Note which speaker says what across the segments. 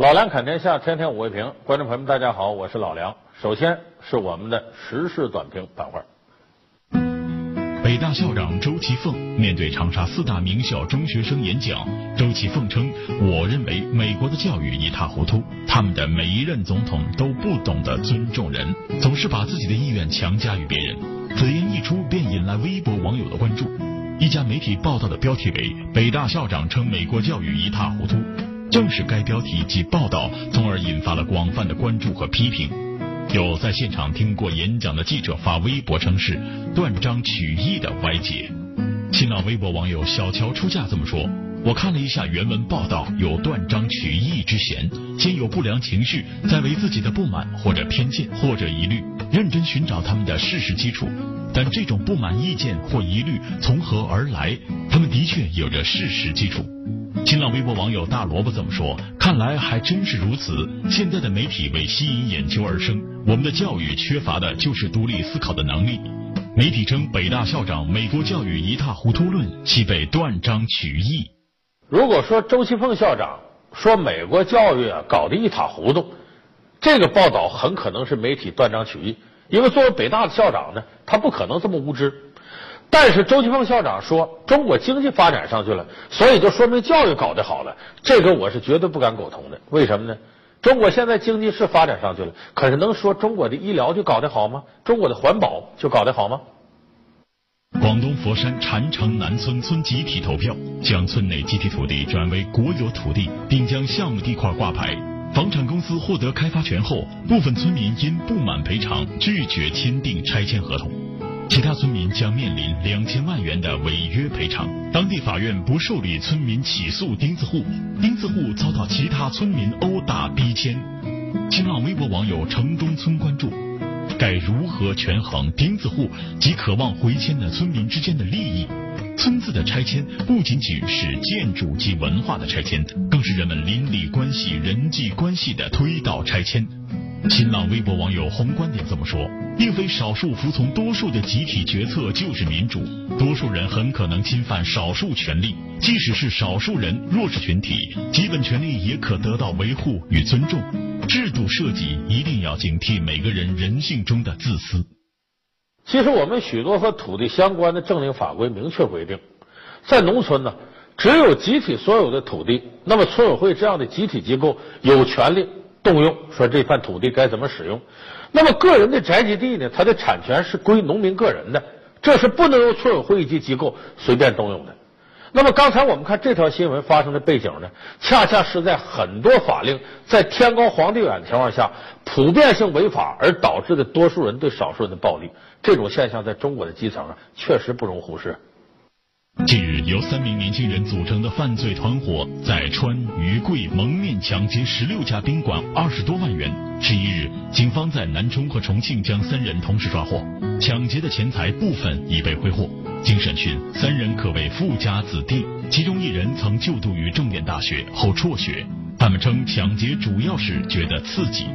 Speaker 1: 老梁侃天下，天天五味瓶。观众朋友们，大家好，我是老梁。首先是我们的时事短评板块。
Speaker 2: 北大校长周其凤面对长沙四大名校中学生演讲，周其凤称：“我认为美国的教育一塌糊涂，他们的每一任总统都不懂得尊重人，总是把自己的意愿强加于别人。”此言一出，便引来微博网友的关注。一家媒体报道的标题为“北大校长称美国教育一塌糊涂”。正是该标题及报道，从而引发了广泛的关注和批评。有在现场听过演讲的记者发微博称是断章取义的歪解。新浪微博网友小乔出嫁这么说：“我看了一下原文报道，有断章取义之嫌，先有不良情绪，再为自己的不满或者偏见或者疑虑，认真寻找他们的事实基础。但这种不满意见或疑虑从何而来？他们的确有着事实基础。”新浪微博网友大萝卜这么说：“看来还真是如此。现在的媒体为吸引眼球而生，我们的教育缺乏的就是独立思考的能力。”媒体称北大校长美国教育一塌糊涂论系被断章取义。
Speaker 1: 如果说周其凤校长说美国教育啊搞得一塌糊涂，这个报道很可能是媒体断章取义，因为作为北大的校长呢，他不可能这么无知。但是周其凤校长说中国经济发展上去了，所以就说明教育搞得好了，这个我是绝对不敢苟同的。为什么呢？中国现在经济是发展上去了，可是能说中国的医疗就搞得好吗？中国的环保就搞得好吗？
Speaker 2: 广东佛山禅城南村村集体投票，将村内集体土地转为国有土地，并将项目地块挂牌。房产公司获得开发权后，部分村民因不满赔偿，拒绝签订拆迁合同。其他村民将面临两千万元的违约赔偿。当地法院不受理村民起诉钉子户，钉子户遭到其他村民殴打逼迁。新浪微博网友城中村关注：该如何权衡钉子户及渴望回迁的村民之间的利益？村子的拆迁不仅仅是建筑及文化的拆迁，更是人们邻里关系、人际关系的推倒拆迁。新浪微博网友宏观点这么说：并非少数服从多数的集体决策就是民主，多数人很可能侵犯少数权利。即使是少数人弱势群体，基本权利也可得到维护与尊重。制度设计一定要警惕每个人人性中的自私。
Speaker 1: 其实我们许多和土地相关的政令法规明确规定，在农村呢，只有集体所有的土地，那么村委会这样的集体机构有权利。动用说这片土地该怎么使用？那么个人的宅基地呢？它的产权是归农民个人的，这是不能由村委会以及机构随便动用的。那么刚才我们看这条新闻发生的背景呢，恰恰是在很多法令在天高皇帝远的情况下，普遍性违法而导致的多数人对少数人的暴力，这种现象在中国的基层啊，确实不容忽视。
Speaker 2: 近日，由三名年轻人组成的犯罪团伙在川渝贵蒙面抢劫十六家宾馆，二十多万元。十一日，警方在南充和重庆将三人同时抓获，抢劫的钱财部分已被挥霍。经审讯，三人可谓富家子弟，其中一人曾就读于重点大学后辍学。他们称抢劫主要是觉得刺激。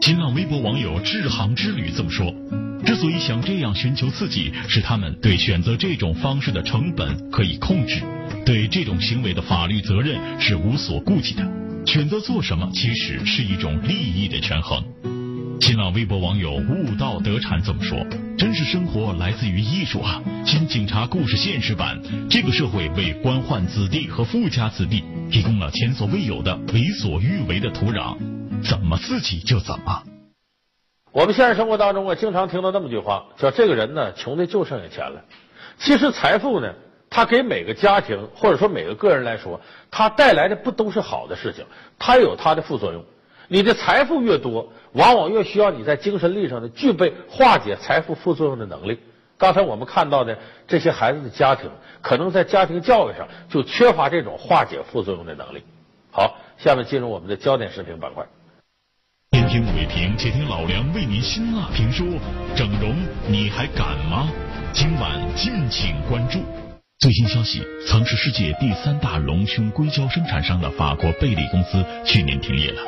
Speaker 2: 新浪微博网友智航之旅这么说。之所以想这样寻求刺激，是他们对选择这种方式的成本可以控制，对这种行为的法律责任是无所顾忌的。选择做什么，其实是一种利益的权衡。新浪微博网友悟道得禅这么说：“真实生活来自于艺术啊！新警察故事现实版，这个社会为官宦子弟和富家子弟提供了前所未有的为所欲为的土壤，怎么刺激就怎么。”
Speaker 1: 我们现实生活当中啊，经常听到那么句话，叫这个人呢，穷的就剩下钱了。其实财富呢，它给每个家庭或者说每个个人来说，它带来的不都是好的事情，它有它的副作用。你的财富越多，往往越需要你在精神力上呢具备化解财富副作用的能力。刚才我们看到的这些孩子的家庭，可能在家庭教育上就缺乏这种化解副作用的能力。好，下面进入我们的焦点视频板块。
Speaker 2: 天五位评，且听老梁为您辛辣评说：整容你还敢吗？今晚敬请关注。最新消息，曾是世界第三大隆胸硅胶生产商的法国贝利公司去年停业了。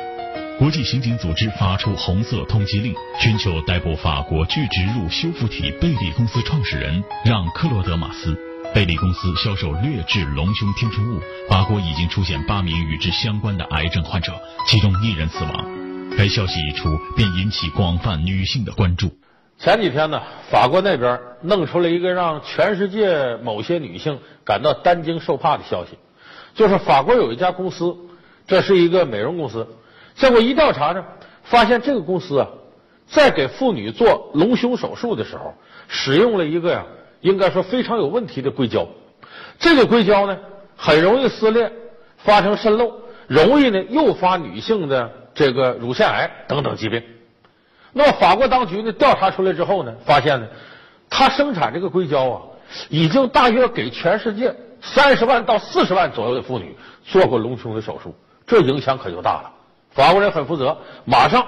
Speaker 2: 国际刑警组织发出红色通缉令，寻求逮捕法国聚植入修复体贝利公司创始人让·克罗德马斯。贝利公司销售劣质隆胸填充物，法国已经出现八名与之相关的癌症患者，其中一人死亡。该消息一出，便引起广泛女性的关注。
Speaker 1: 前几天呢，法国那边弄出了一个让全世界某些女性感到担惊受怕的消息，就是法国有一家公司，这是一个美容公司，结果一调查呢，发现这个公司啊，在给妇女做隆胸手术的时候，使用了一个呀。应该说非常有问题的硅胶，这个硅胶呢很容易撕裂，发生渗漏，容易呢诱发女性的这个乳腺癌等等疾病。那么法国当局呢调查出来之后呢，发现呢，它生产这个硅胶啊，已经大约给全世界三十万到四十万左右的妇女做过隆胸的手术，这影响可就大了。法国人很负责，马上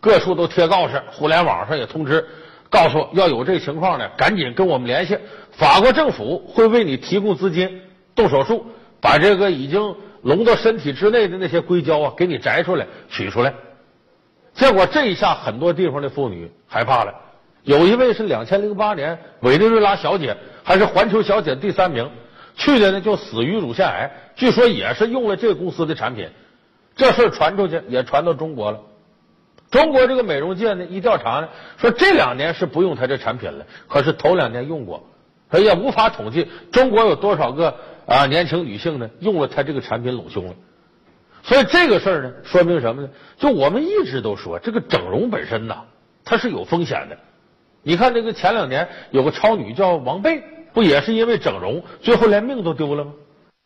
Speaker 1: 各处都贴告示，互联网上也通知。告诉要有这情况呢，赶紧跟我们联系。法国政府会为你提供资金，动手术，把这个已经隆到身体之内的那些硅胶啊，给你摘出来、取出来。结果这一下，很多地方的妇女害怕了。有一位是两千零八年委内瑞拉小姐，还是环球小姐第三名，去的呢就死于乳腺癌，据说也是用了这个公司的产品。这事传出去，也传到中国了。中国这个美容界呢，一调查呢，说这两年是不用他这产品了，可是头两年用过，也无法统计中国有多少个啊年轻女性呢用了他这个产品隆胸了。所以这个事儿呢，说明什么呢？就我们一直都说，这个整容本身呐，它是有风险的。你看这个前两年有个超女叫王贝，不也是因为整容，最后连命都丢了吗？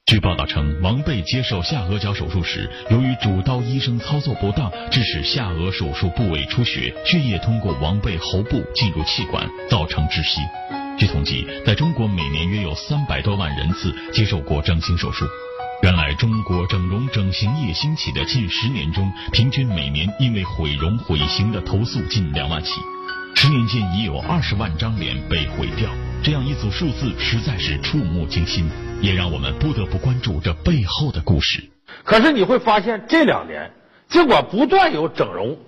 Speaker 2: 据报道称，王贝接受下颌角手术时，由于主刀医生操作不当，致使下颌手术部位出血，血液通过王贝喉部进入气管，造成窒息。据统计，在中国每年约有三百多万人次接受过整形手术。原来，中国整容整形业兴起的近十年中，平均每年因为毁容毁形的投诉近两万起，十年间已有二十万张脸被毁掉。这样一组数字，实在是触目惊心。也让我们不得不关注这背后的故事。
Speaker 1: 可是你会发现，这两年尽管不断有整容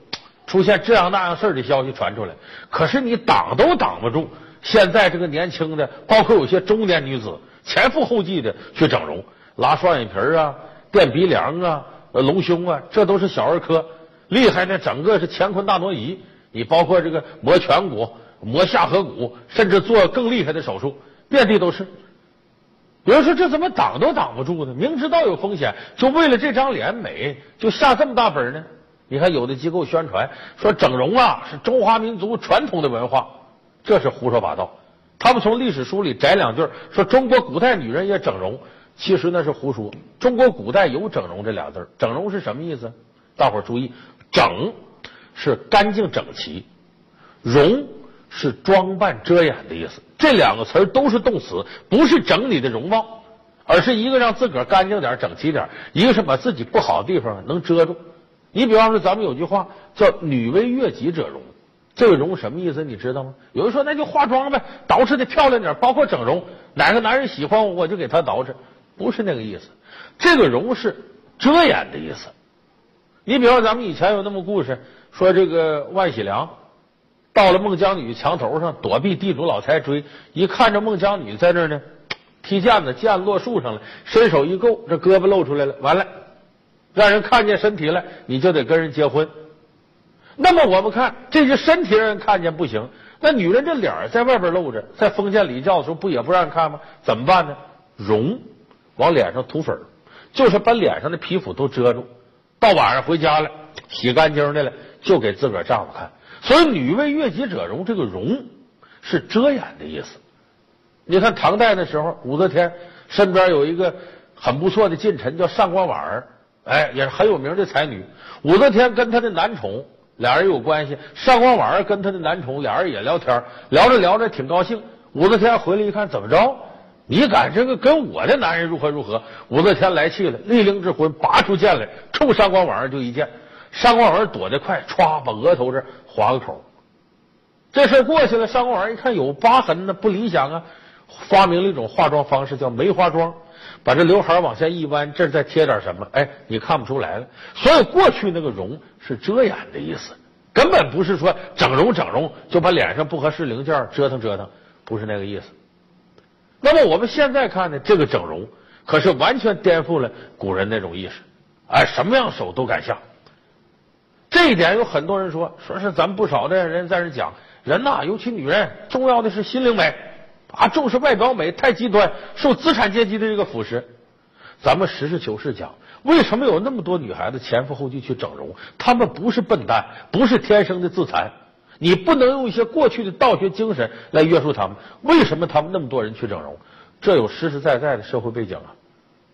Speaker 1: 出现这样那样事儿的消息传出来，可是你挡都挡不住。现在这个年轻的，包括有些中年女子，前赴后继的去整容，拉双眼皮啊、垫鼻梁啊、隆胸啊，这都是小儿科。厉害的，整个是乾坤大挪移。你包括这个磨颧骨、磨下颌骨，甚至做更厉害的手术，遍地都是。有人说这怎么挡都挡不住呢？明知道有风险，就为了这张脸美，就下这么大本呢？你看有的机构宣传说整容啊是中华民族传统的文化，这是胡说八道。他们从历史书里摘两句说中国古代女人也整容，其实那是胡说。中国古代有整容这俩字整容是什么意思？大伙儿注意，整是干净整齐，容。是装扮遮掩的意思，这两个词都是动词，不是整你的容貌，而是一个让自个儿干净点、整齐点，一个是把自己不好的地方能遮住。你比方说，咱们有句话叫“女为悦己者容”，这个容什么意思？你知道吗？有人说那就化妆呗，捯饬的漂亮点，包括整容，哪个男人喜欢我，我就给他捯饬，不是那个意思。这个容是遮掩的意思。你比方咱们以前有那么故事，说这个万喜良。到了孟姜女墙头上躲避地主老财追，一看着孟姜女在那呢，踢毽子，毽子落树上了，伸手一够，这胳膊露出来了，完了，让人看见身体了，你就得跟人结婚。那么我们看，这些身体让人看见不行，那女人这脸在外边露着，在封建礼教的时候不也不让人看吗？怎么办呢？容，往脸上涂粉，就是把脸上的皮肤都遮住，到晚上回家了，洗干净的了，就给自个儿丈夫看。所以，女为悦己者容，这个容是遮掩的意思。你看唐代的时候，武则天身边有一个很不错的近臣，叫上官婉儿，哎，也是很有名的才女。武则天跟她的男宠俩人有关系，上官婉儿跟她的男宠俩人也聊天，聊着聊着挺高兴。武则天回来一看，怎么着？你敢这个跟我的男人如何如何？武则天来气了，厉令智昏，拔出剑来，冲上官婉儿就一剑。上官婉儿躲得快，歘，把额头这划个口。这事过去了，上官婉儿一看有疤痕呢，不理想啊，发明了一种化妆方式，叫梅花妆，把这刘海往下一弯，这再贴点什么，哎，你看不出来了。所以过去那个容是遮掩的意思，根本不是说整容整容就把脸上不合适零件折腾折腾，不是那个意思。那么我们现在看呢，这个整容可是完全颠覆了古人那种意识，哎，什么样手都敢下。这一点有很多人说，说是咱们不少的人在这讲，人呐，尤其女人，重要的是心灵美啊，重视外表美太极端，受资产阶级的这个腐蚀。咱们实事求是讲，为什么有那么多女孩子前赴后继去整容？她们不是笨蛋，不是天生的自残。你不能用一些过去的道学精神来约束他们。为什么他们那么多人去整容？这有实实在在的社会背景啊！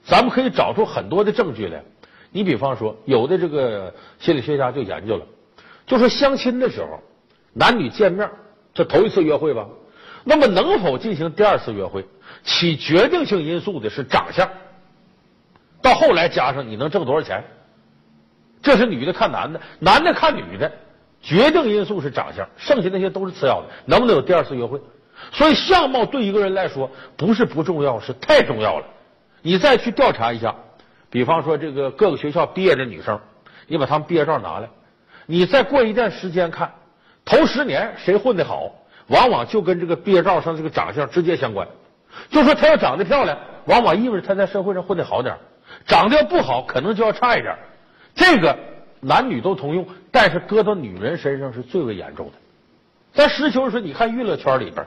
Speaker 1: 咱们可以找出很多的证据来。你比方说，有的这个心理学家就研究了，就说相亲的时候，男女见面这头一次约会吧，那么能否进行第二次约会，起决定性因素的是长相。到后来加上你能挣多少钱，这是女的看男的，男的看女的。决定因素是长相，剩下那些都是次要的。能不能有第二次约会？所以相貌对一个人来说不是不重要，是太重要了。你再去调查一下，比方说这个各个学校毕业的女生，你把她们毕业照拿来，你再过一段时间看，头十年谁混的好，往往就跟这个毕业照上这个长相直接相关。就说她要长得漂亮，往往意味着她在社会上混的好点长得要不好，可能就要差一点这个。男女都通用，但是搁到女人身上是最为严重的。咱实求是说，你看娱乐圈里边，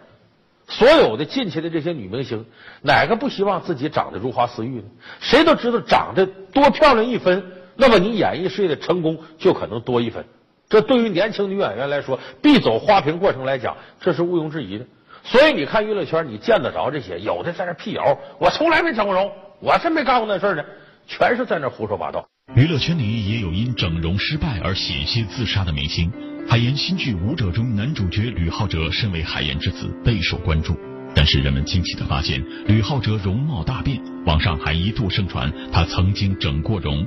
Speaker 1: 所有的进去的这些女明星，哪个不希望自己长得如花似玉呢？谁都知道，长得多漂亮一分，那么你演艺事业的成功就可能多一分。这对于年轻女演员来说，必走花瓶过程来讲，这是毋庸置疑的。所以你看娱乐圈，你见得着这些，有的在那辟谣，我从来没整过容，我真没干过那事儿呢，全是在那胡说八道。
Speaker 2: 娱乐圈里也有因整容失败而险些自杀的明星。海岩新剧《舞者》中男主角吕浩哲身为海岩之子备受关注，但是人们惊奇的发现吕浩哲容貌大变，网上还一度盛传他曾经整过容。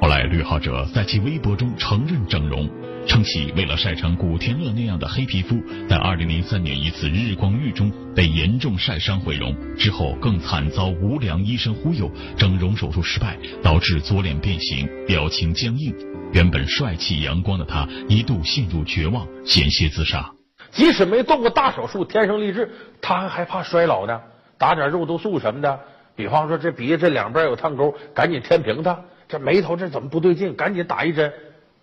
Speaker 2: 后来吕浩哲在其微博中承认整容。称其为了晒成古天乐那样的黑皮肤，在二零零三年一次日光浴中被严重晒伤毁容，之后更惨遭无良医生忽悠，整容手术失败，导致左脸变形，表情僵硬。原本帅气阳光的他一度陷入绝望，险些自杀。
Speaker 1: 即使没动过大手术，天生丽质，他还害怕衰老呢。打点肉毒素什么的，比方说这鼻子这两边有烫沟，赶紧填平它；这眉头这怎么不对劲，赶紧打一针。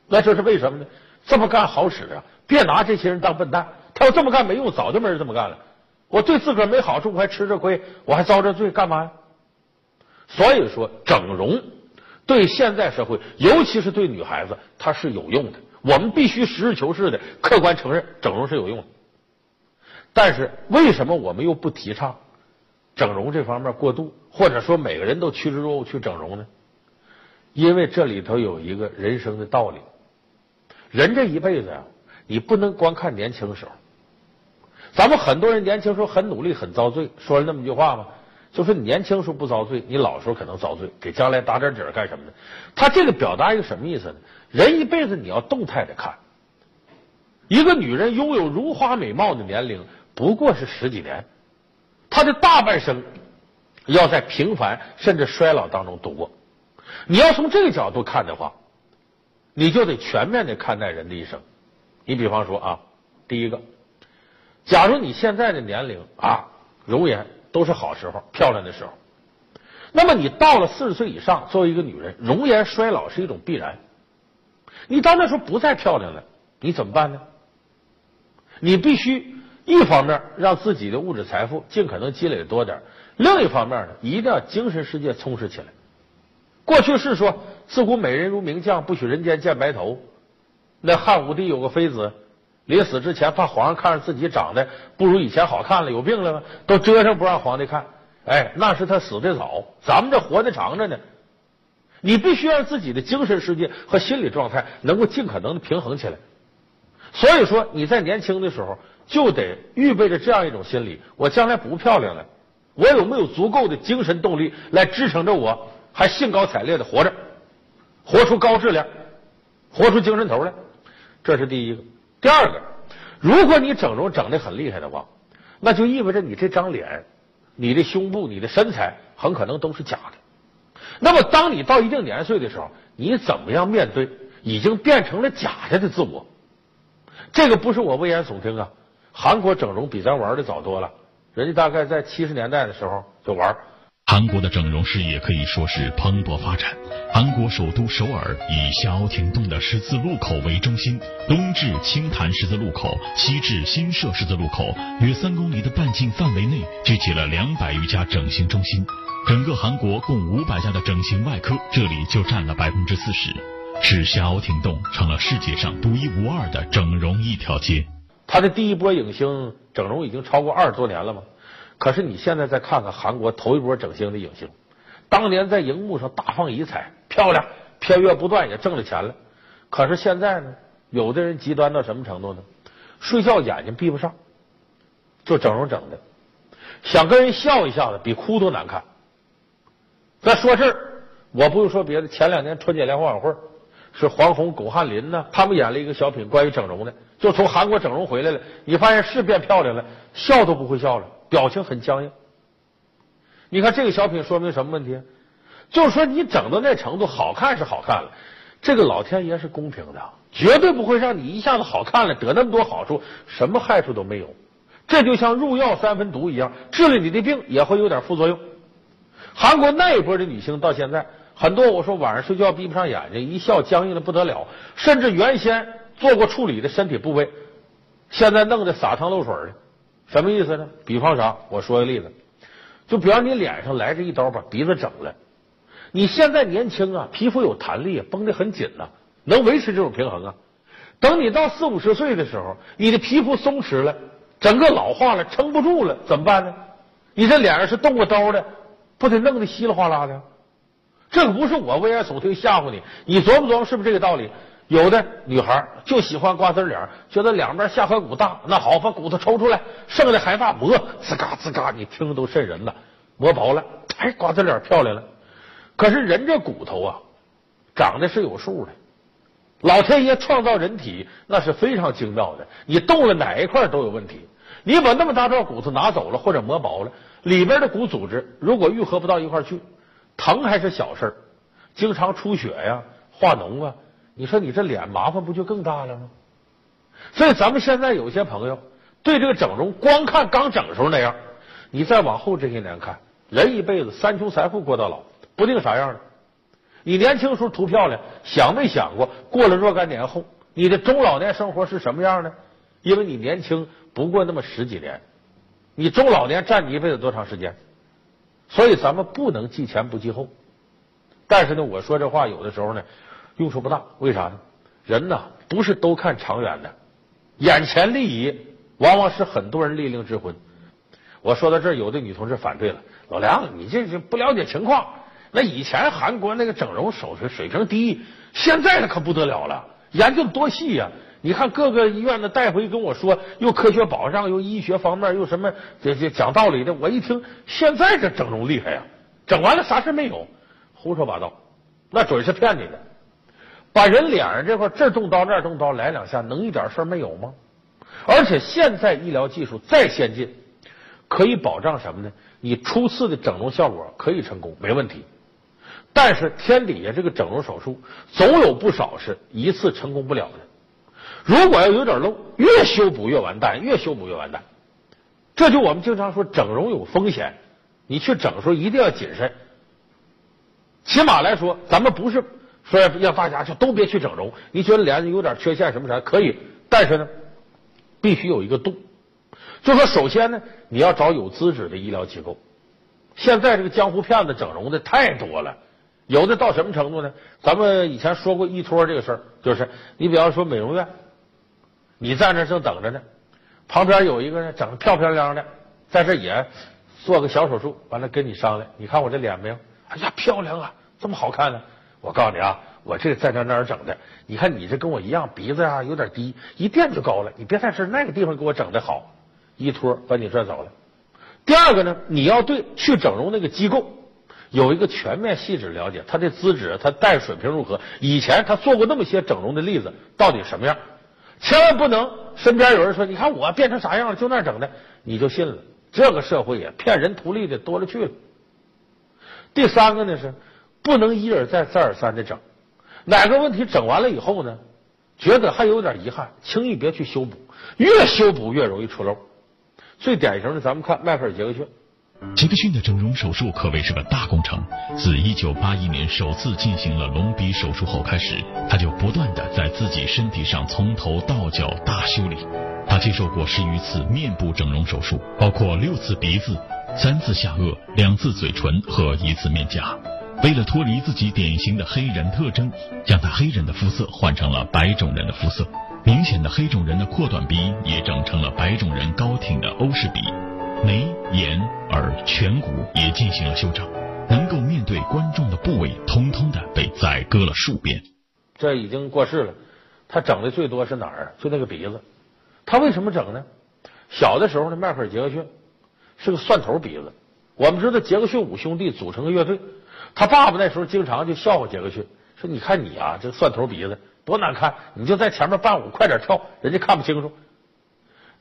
Speaker 1: 那这是为什么呢？这么干好使啊！别拿这些人当笨蛋。他要这么干没用，早就没人这么干了。我对自个儿没好处，我还吃这亏，我还遭这罪，干嘛呀？所以说，整容对现在社会，尤其是对女孩子，它是有用的。我们必须实事求是的、客观承认，整容是有用的。但是，为什么我们又不提倡整容这方面过度，或者说每个人都趋之若鹜去整容呢？因为这里头有一个人生的道理。人这一辈子呀，你不能光看年轻时候。咱们很多人年轻时候很努力，很遭罪，说了那么句话吗，就说你年轻时候不遭罪，你老时候可能遭罪，给将来打点底儿干什么的？他这个表达一个什么意思呢？人一辈子你要动态的看，一个女人拥有如花美貌的年龄不过是十几年，她的大半生要在平凡甚至衰老当中度过。你要从这个角度看的话。你就得全面的看待人的一生。你比方说啊，第一个，假如你现在的年龄啊，容颜都是好时候、漂亮的时候，那么你到了四十岁以上，作为一个女人，容颜衰老是一种必然。你到那时候不再漂亮了，你怎么办呢？你必须一方面让自己的物质财富尽可能积累多点，另一方面呢，一定要精神世界充实起来。过去是说。自古美人如名将，不许人间见白头。那汉武帝有个妃子，临死之前怕皇上看着自己长得不如以前好看了，有病了吗？都遮上不让皇帝看。哎，那是他死的早，咱们这活的长着呢。你必须让自己的精神世界和心理状态能够尽可能的平衡起来。所以说，你在年轻的时候就得预备着这样一种心理：我将来不漂亮了，我有没有足够的精神动力来支撑着我还兴高采烈的活着？活出高质量，活出精神头来，这是第一个。第二个，如果你整容整的很厉害的话，那就意味着你这张脸、你的胸部、你的身材很可能都是假的。那么，当你到一定年岁的时候，你怎么样面对已经变成了假的的自我？这个不是我危言耸听啊！韩国整容比咱玩的早多了，人家大概在七十年代的时候就玩。
Speaker 2: 韩国的整容事业可以说是蓬勃发展。韩国首都首尔以孝亭洞的十字路口为中心，东至清潭十字路口，西至新社十字路口，约三公里的半径范围内聚集了两百余家整形中心。整个韩国共五百家的整形外科，这里就占了百分之四十，使孝亭洞成了世界上独一无二的整容一条街。
Speaker 1: 他的第一波影星整容已经超过二十多年了吗？可是你现在再看看韩国头一波整形的影星，当年在荧幕上大放异彩，漂亮，片约不断，也挣了钱了。可是现在呢，有的人极端到什么程度呢？睡觉眼睛闭不上，就整容整的，想跟人笑一下子，比哭都难看。再说这儿，我不用说别的，前两年春节联欢晚会是黄宏、巩汉林呢，他们演了一个小品，关于整容的，就从韩国整容回来了，你发现是变漂亮了，笑都不会笑了。表情很僵硬，你看这个小品说明什么问题？就是说你整到那程度，好看是好看了，这个老天爷是公平的，绝对不会让你一下子好看了得那么多好处，什么害处都没有。这就像入药三分毒一样，治了你的病也会有点副作用。韩国那一波的女星到现在很多，我说晚上睡觉闭不上眼睛，一笑僵硬的不得了，甚至原先做过处理的身体部位，现在弄得撒汤漏水的。什么意思呢？比方啥？我说个例子，就比方你脸上来这一刀把鼻子整了，你现在年轻啊，皮肤有弹力，绷得很紧呐，能维持这种平衡啊。等你到四五十岁的时候，你的皮肤松弛了，整个老化了，撑不住了，怎么办呢？你这脸上是动过刀的，不得弄得稀里哗啦的？这可不是我危言耸听吓唬你，你琢磨琢磨是不是这个道理？有的女孩就喜欢瓜子脸，觉得两边下颌骨大，那好，把骨头抽出来，剩下还大磨，吱嘎吱嘎，你听都瘆人了。磨薄了，哎，瓜子脸漂亮了。可是人这骨头啊，长得是有数的。老天爷创造人体那是非常精妙的，你动了哪一块都有问题。你把那么大块骨头拿走了或者磨薄了，里边的骨组织如果愈合不到一块去，疼还是小事经常出血呀、化脓啊。你说你这脸麻烦不就更大了吗？所以咱们现在有些朋友对这个整容，光看刚整的时候那样，你再往后这些年看，人一辈子三穷三富过到老，不定啥样呢。你年轻时候图漂亮，想没想过过了若干年后，你的中老年生活是什么样的？因为你年轻不过那么十几年，你中老年占你一辈子多长时间？所以咱们不能记前不记后。但是呢，我说这话有的时候呢。用处不大，为啥呢？人呐，不是都看长远的，眼前利益往往是很多人利令智昏。我说到这儿，有的女同志反对了：“老梁，你这是不了解情况。那以前韩国那个整容手术水平低，现在那可不得了了，研究多细呀！你看各个医院的大夫一跟我说，又科学保障，又医学方面，又什么这这讲道理的。我一听，现在这整容厉害呀，整完了啥事没有，胡说八道，那准是骗你的。”把人脸上这块这动刀那动刀来两下，能一点事儿没有吗？而且现在医疗技术再先进，可以保障什么呢？你初次的整容效果可以成功，没问题。但是天底下这个整容手术总有不少是一次成功不了的。如果要有点漏，越修补越完蛋，越修补越完蛋。这就我们经常说整容有风险，你去整的时候一定要谨慎。起码来说，咱们不是。说让大家就都别去整容，你觉得脸有点缺陷什么啥可以，但是呢，必须有一个度。就说首先呢，你要找有资质的医疗机构。现在这个江湖骗子整容的太多了，有的到什么程度呢？咱们以前说过依托这个事儿，就是你比方说美容院，你在那正等着呢，旁边有一个人整的漂漂亮亮的，在这也做个小手术，完了跟你商量，你看我这脸没有？哎呀，漂亮啊，这么好看呢。我告诉你啊，我这在这那儿整的，你看你这跟我一样，鼻子啊有点低，一垫就高了。你别在这那个地方给我整的好，一托把你拽走了。第二个呢，你要对去整容那个机构有一个全面细致了解，他的资质、他带水平如何，以前他做过那么些整容的例子到底什么样，千万不能身边有人说，你看我变成啥样了，就那整的，你就信了。这个社会也骗人图利的多了去了。第三个呢是。不能一而再、再而三的整，哪个问题整完了以后呢？觉得还有点遗憾，轻易别去修补，越修补越容易出漏。最典型的，咱们看迈克尔·杰克逊。
Speaker 2: 杰克逊的整容手术可谓是个大工程。自1981年首次进行了隆鼻手术后开始，他就不断的在自己身体上从头到脚大修理。他接受过十余次面部整容手术，包括六次鼻子、三次下颚、两次嘴唇和一次面颊。为了脱离自己典型的黑人特征，将他黑人的肤色换成了白种人的肤色。明显的黑种人的阔短鼻也整成了白种人高挺的欧式鼻。眉、眼、耳、颧骨也进行了修整，能够面对观众的部位，通通的被宰割了数遍。
Speaker 1: 这已经过世了，他整的最多是哪儿？就那个鼻子。他为什么整呢？小的时候呢，迈克尔·杰克逊是个蒜头鼻子。我们知道杰克逊五兄弟组成个乐队，他爸爸那时候经常就笑话杰克逊，说：“你看你啊，这蒜头鼻子多难看，你就在前面伴舞，快点跳，人家看不清楚。”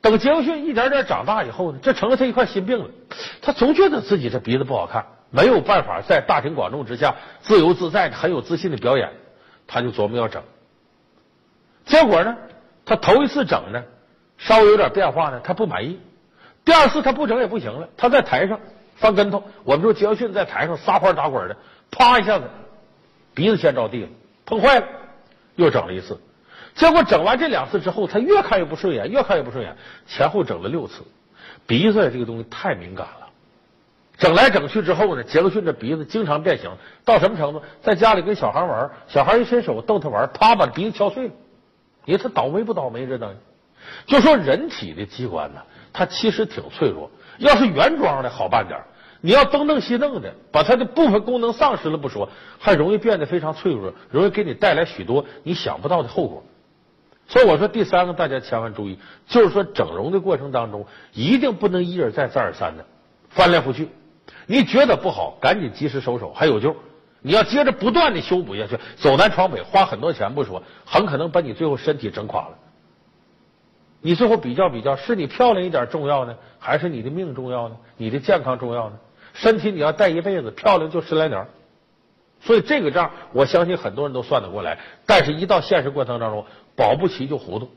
Speaker 1: 等杰克逊一点点长大以后呢，这成了他一块心病了。他总觉得自己这鼻子不好看，没有办法在大庭广众之下自由自在的、很有自信的表演，他就琢磨要整。结果呢，他头一次整呢，稍微有点变化呢，他不满意。第二次他不整也不行了，他在台上翻跟头。我们说杰克逊在台上撒欢打滚的，啪一下子鼻子先着地了，碰坏了，又整了一次。结果整完这两次之后，他越看越不顺眼，越看越不顺眼，前后整了六次。鼻子这个东西太敏感了，整来整去之后呢，杰克逊这鼻子经常变形，到什么程度？在家里跟小孩玩，小孩一伸手逗他玩，啪把鼻子敲碎了。你说他倒霉不倒霉？这等于就说人体的机关呢，它其实挺脆弱。要是原装的好办点，你要东弄西弄的，把它的部分功能丧失了不说，还容易变得非常脆弱，容易给你带来许多你想不到的后果。所以我说第三个，大家千万注意，就是说整容的过程当中，一定不能一而再再而三的翻来覆去。你觉得不好，赶紧及时收手，还有救。你要接着不断的修补下去，走南闯北，花很多钱不说，很可能把你最后身体整垮了。你最后比较比较，是你漂亮一点重要呢，还是你的命重要呢？你的健康重要呢？身体你要带一辈子，漂亮就十来年。所以这个账，我相信很多人都算得过来，但是一到现实过程当中。保不齐就糊涂。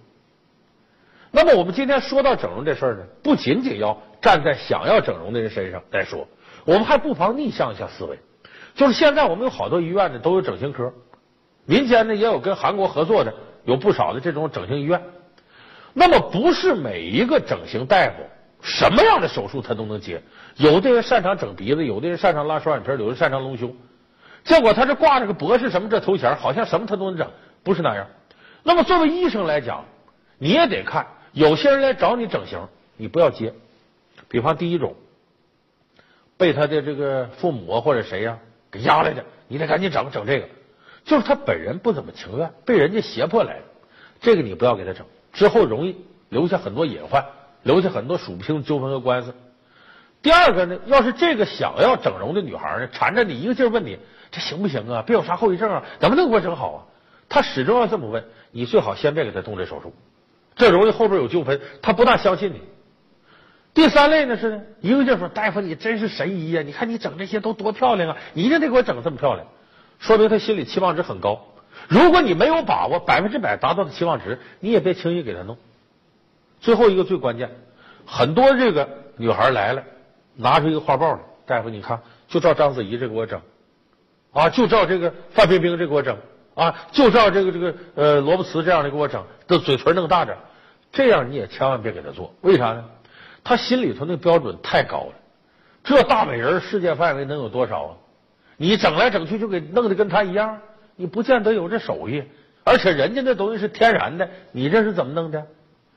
Speaker 1: 那么我们今天说到整容这事儿呢，不仅仅要站在想要整容的人身上来说，我们还不妨逆向一下思维。就是现在我们有好多医院呢都有整形科，民间呢也有跟韩国合作的，有不少的这种整形医院。那么不是每一个整形大夫什么样的手术他都能接，有的人擅长整鼻子，有的人擅长拉双眼皮，有的擅长隆胸。结果他这挂着个博士什么这头衔，好像什么他都能整，不是那样。那么，作为医生来讲，你也得看，有些人来找你整形，你不要接。比方第一种，被他的这个父母或者谁呀给压来的，你得赶紧整整这个。就是他本人不怎么情愿，被人家胁迫来的，这个你不要给他整，之后容易留下很多隐患，留下很多数不清的纠纷和官司。第二个呢，要是这个想要整容的女孩呢，缠着你一个劲儿问你，这行不行啊？别有啥后遗症啊？怎么能给我整好啊？他始终要这么问，你最好先别给他动这手术，这容易后边有纠纷，他不大相信你。第三类呢是呢，一个劲儿说大夫你真是神医呀，你看你整这些都多漂亮啊，你一定得给我整这么漂亮，说明他心里期望值很高。如果你没有把握百分之百达到的期望值，你也别轻易给他弄。最后一个最关键，很多这个女孩来了，拿出一个画报来，大夫你看，就照章子怡这给我整，啊，就照这个范冰冰这给我整。啊，就照这个这个呃罗伯茨这样的给我整，的嘴唇弄大点，这样你也千万别给他做，为啥呢？他心里头那标准太高了，这大美人世界范围能有多少啊？你整来整去就给弄得跟他一样，你不见得有这手艺，而且人家那东西是天然的，你这是怎么弄的？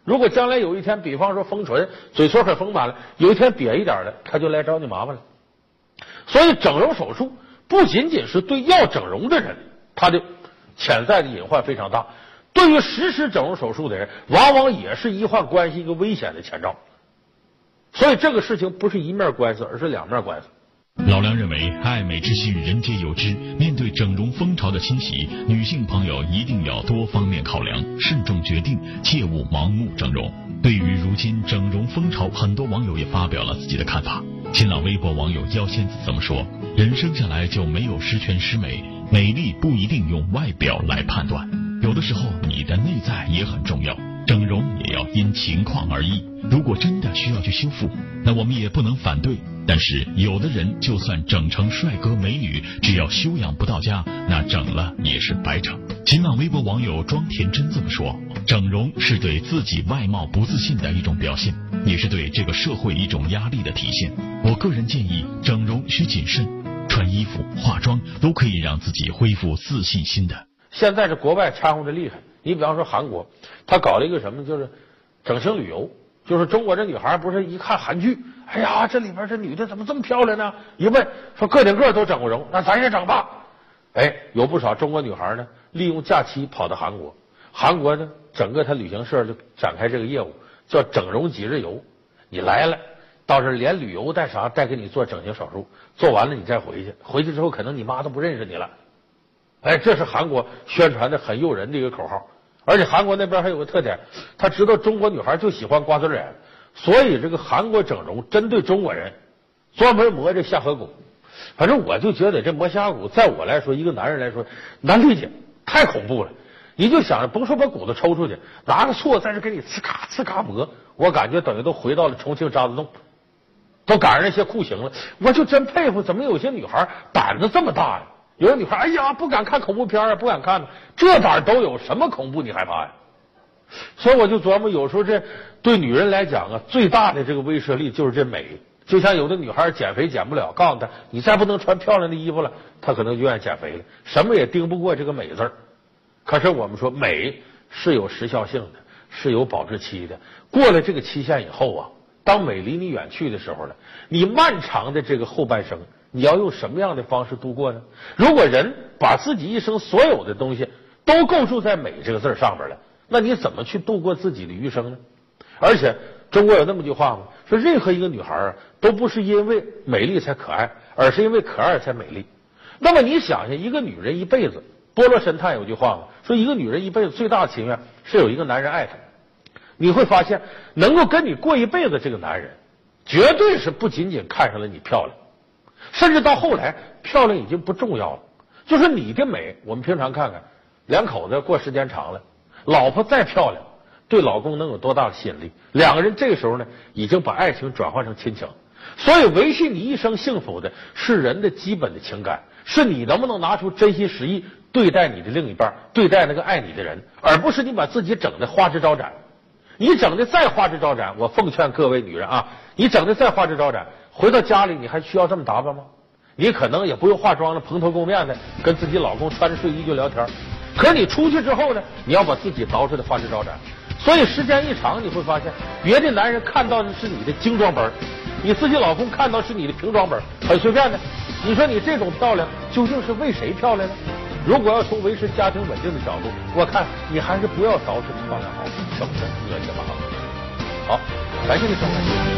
Speaker 1: 如果将来有一天，比方说丰唇，嘴唇很丰满了，有一天瘪一点了，他就来找你麻烦了。所以整容手术不仅仅是对要整容的人，他的。潜在的隐患非常大，对于实施整容手术的人，往往也是医患关系一个危险的前兆。所以这个事情不是一面官司，而是两面官司。
Speaker 2: 老梁认为，爱美之心人皆有之。面对整容风潮的侵袭，女性朋友一定要多方面考量，慎重决定，切勿盲目整容。对于如今整容风潮，很多网友也发表了自己的看法。新浪微博网友妖仙子这么说：“人生下来就没有十全十美。”美丽不一定用外表来判断，有的时候你的内在也很重要。整容也要因情况而异。如果真的需要去修复，那我们也不能反对。但是有的人就算整成帅哥美女，只要修养不到家，那整了也是白整。新浪微博网友庄田真这么说：整容是对自己外貌不自信的一种表现，也是对这个社会一种压力的体现。我个人建议，整容需谨慎，穿衣服、化妆都可以让自己恢复自信心的。
Speaker 1: 现在这国外掺和的厉害，你比方说韩国，他搞了一个什么，就是整形旅游，就是中国这女孩不是一看韩剧，哎呀，这里边这女的怎么这么漂亮呢？一问说个顶个都整过容，那咱也整吧。哎，有不少中国女孩呢，利用假期跑到韩国，韩国呢，整个他旅行社就展开这个业务，叫整容几日游。你来了，到这连旅游带啥，带给你做整形手术，做完了你再回去，回去之后可能你妈都不认识你了。哎，这是韩国宣传的很诱人的一个口号，而且韩国那边还有个特点，他知道中国女孩就喜欢瓜子脸，所以这个韩国整容针对中国人，专门磨这下颌骨。反正我就觉得这磨下颌骨，在我来说，一个男人来说难理解，太恐怖了。你就想着，甭说把骨头抽出去，拿个锉在这给你呲咔呲咔磨，我感觉等于都回到了重庆渣滓洞，都赶上那些酷刑了。我就真佩服，怎么有些女孩胆子这么大呀？有的女孩，哎呀，不敢看恐怖片啊，不敢看，这胆都有什么恐怖你害怕呀？所以我就琢磨，有时候这对女人来讲啊，最大的这个威慑力就是这美。就像有的女孩减肥减不了，告诉她你再不能穿漂亮的衣服了，她可能就愿意减肥了。什么也盯不过这个美字儿。可是我们说，美是有时效性的，是有保质期的。过了这个期限以后啊，当美离你远去的时候呢，你漫长的这个后半生。你要用什么样的方式度过呢？如果人把自己一生所有的东西都构筑在“美”这个字上边了，那你怎么去度过自己的余生呢？而且中国有那么句话吗？说任何一个女孩啊，都不是因为美丽才可爱，而是因为可爱才美丽。那么你想想，一个女人一辈子，波罗神探有句话吗？说一个女人一辈子最大的心愿是有一个男人爱她。你会发现，能够跟你过一辈子这个男人，绝对是不仅仅看上了你漂亮。甚至到后来，漂亮已经不重要了。就是你的美，我们平常看看，两口子过时间长了，老婆再漂亮，对老公能有多大的吸引力？两个人这个时候呢，已经把爱情转换成亲情。所以，维系你一生幸福的是人的基本的情感，是你能不能拿出真心实意对待你的另一半，对待那个爱你的人，而不是你把自己整的花枝招展。你整的再花枝招展，我奉劝各位女人啊，你整的再花枝招展。回到家里，你还需要这么打扮吗？你可能也不用化妆了，蓬头垢面的跟自己老公穿着睡衣就聊天。可你出去之后呢，你要把自己捯饬的花枝招展。所以时间一长，你会发现，别的男人看到的是你的精装本，你自己老公看到是你的平装本，很随便的。你说你这种漂亮究竟是为谁漂亮呢？如果要从维持家庭稳定的角度，我看你还是不要捯饬的漂亮好，省得恶心吧。好，感谢你收看。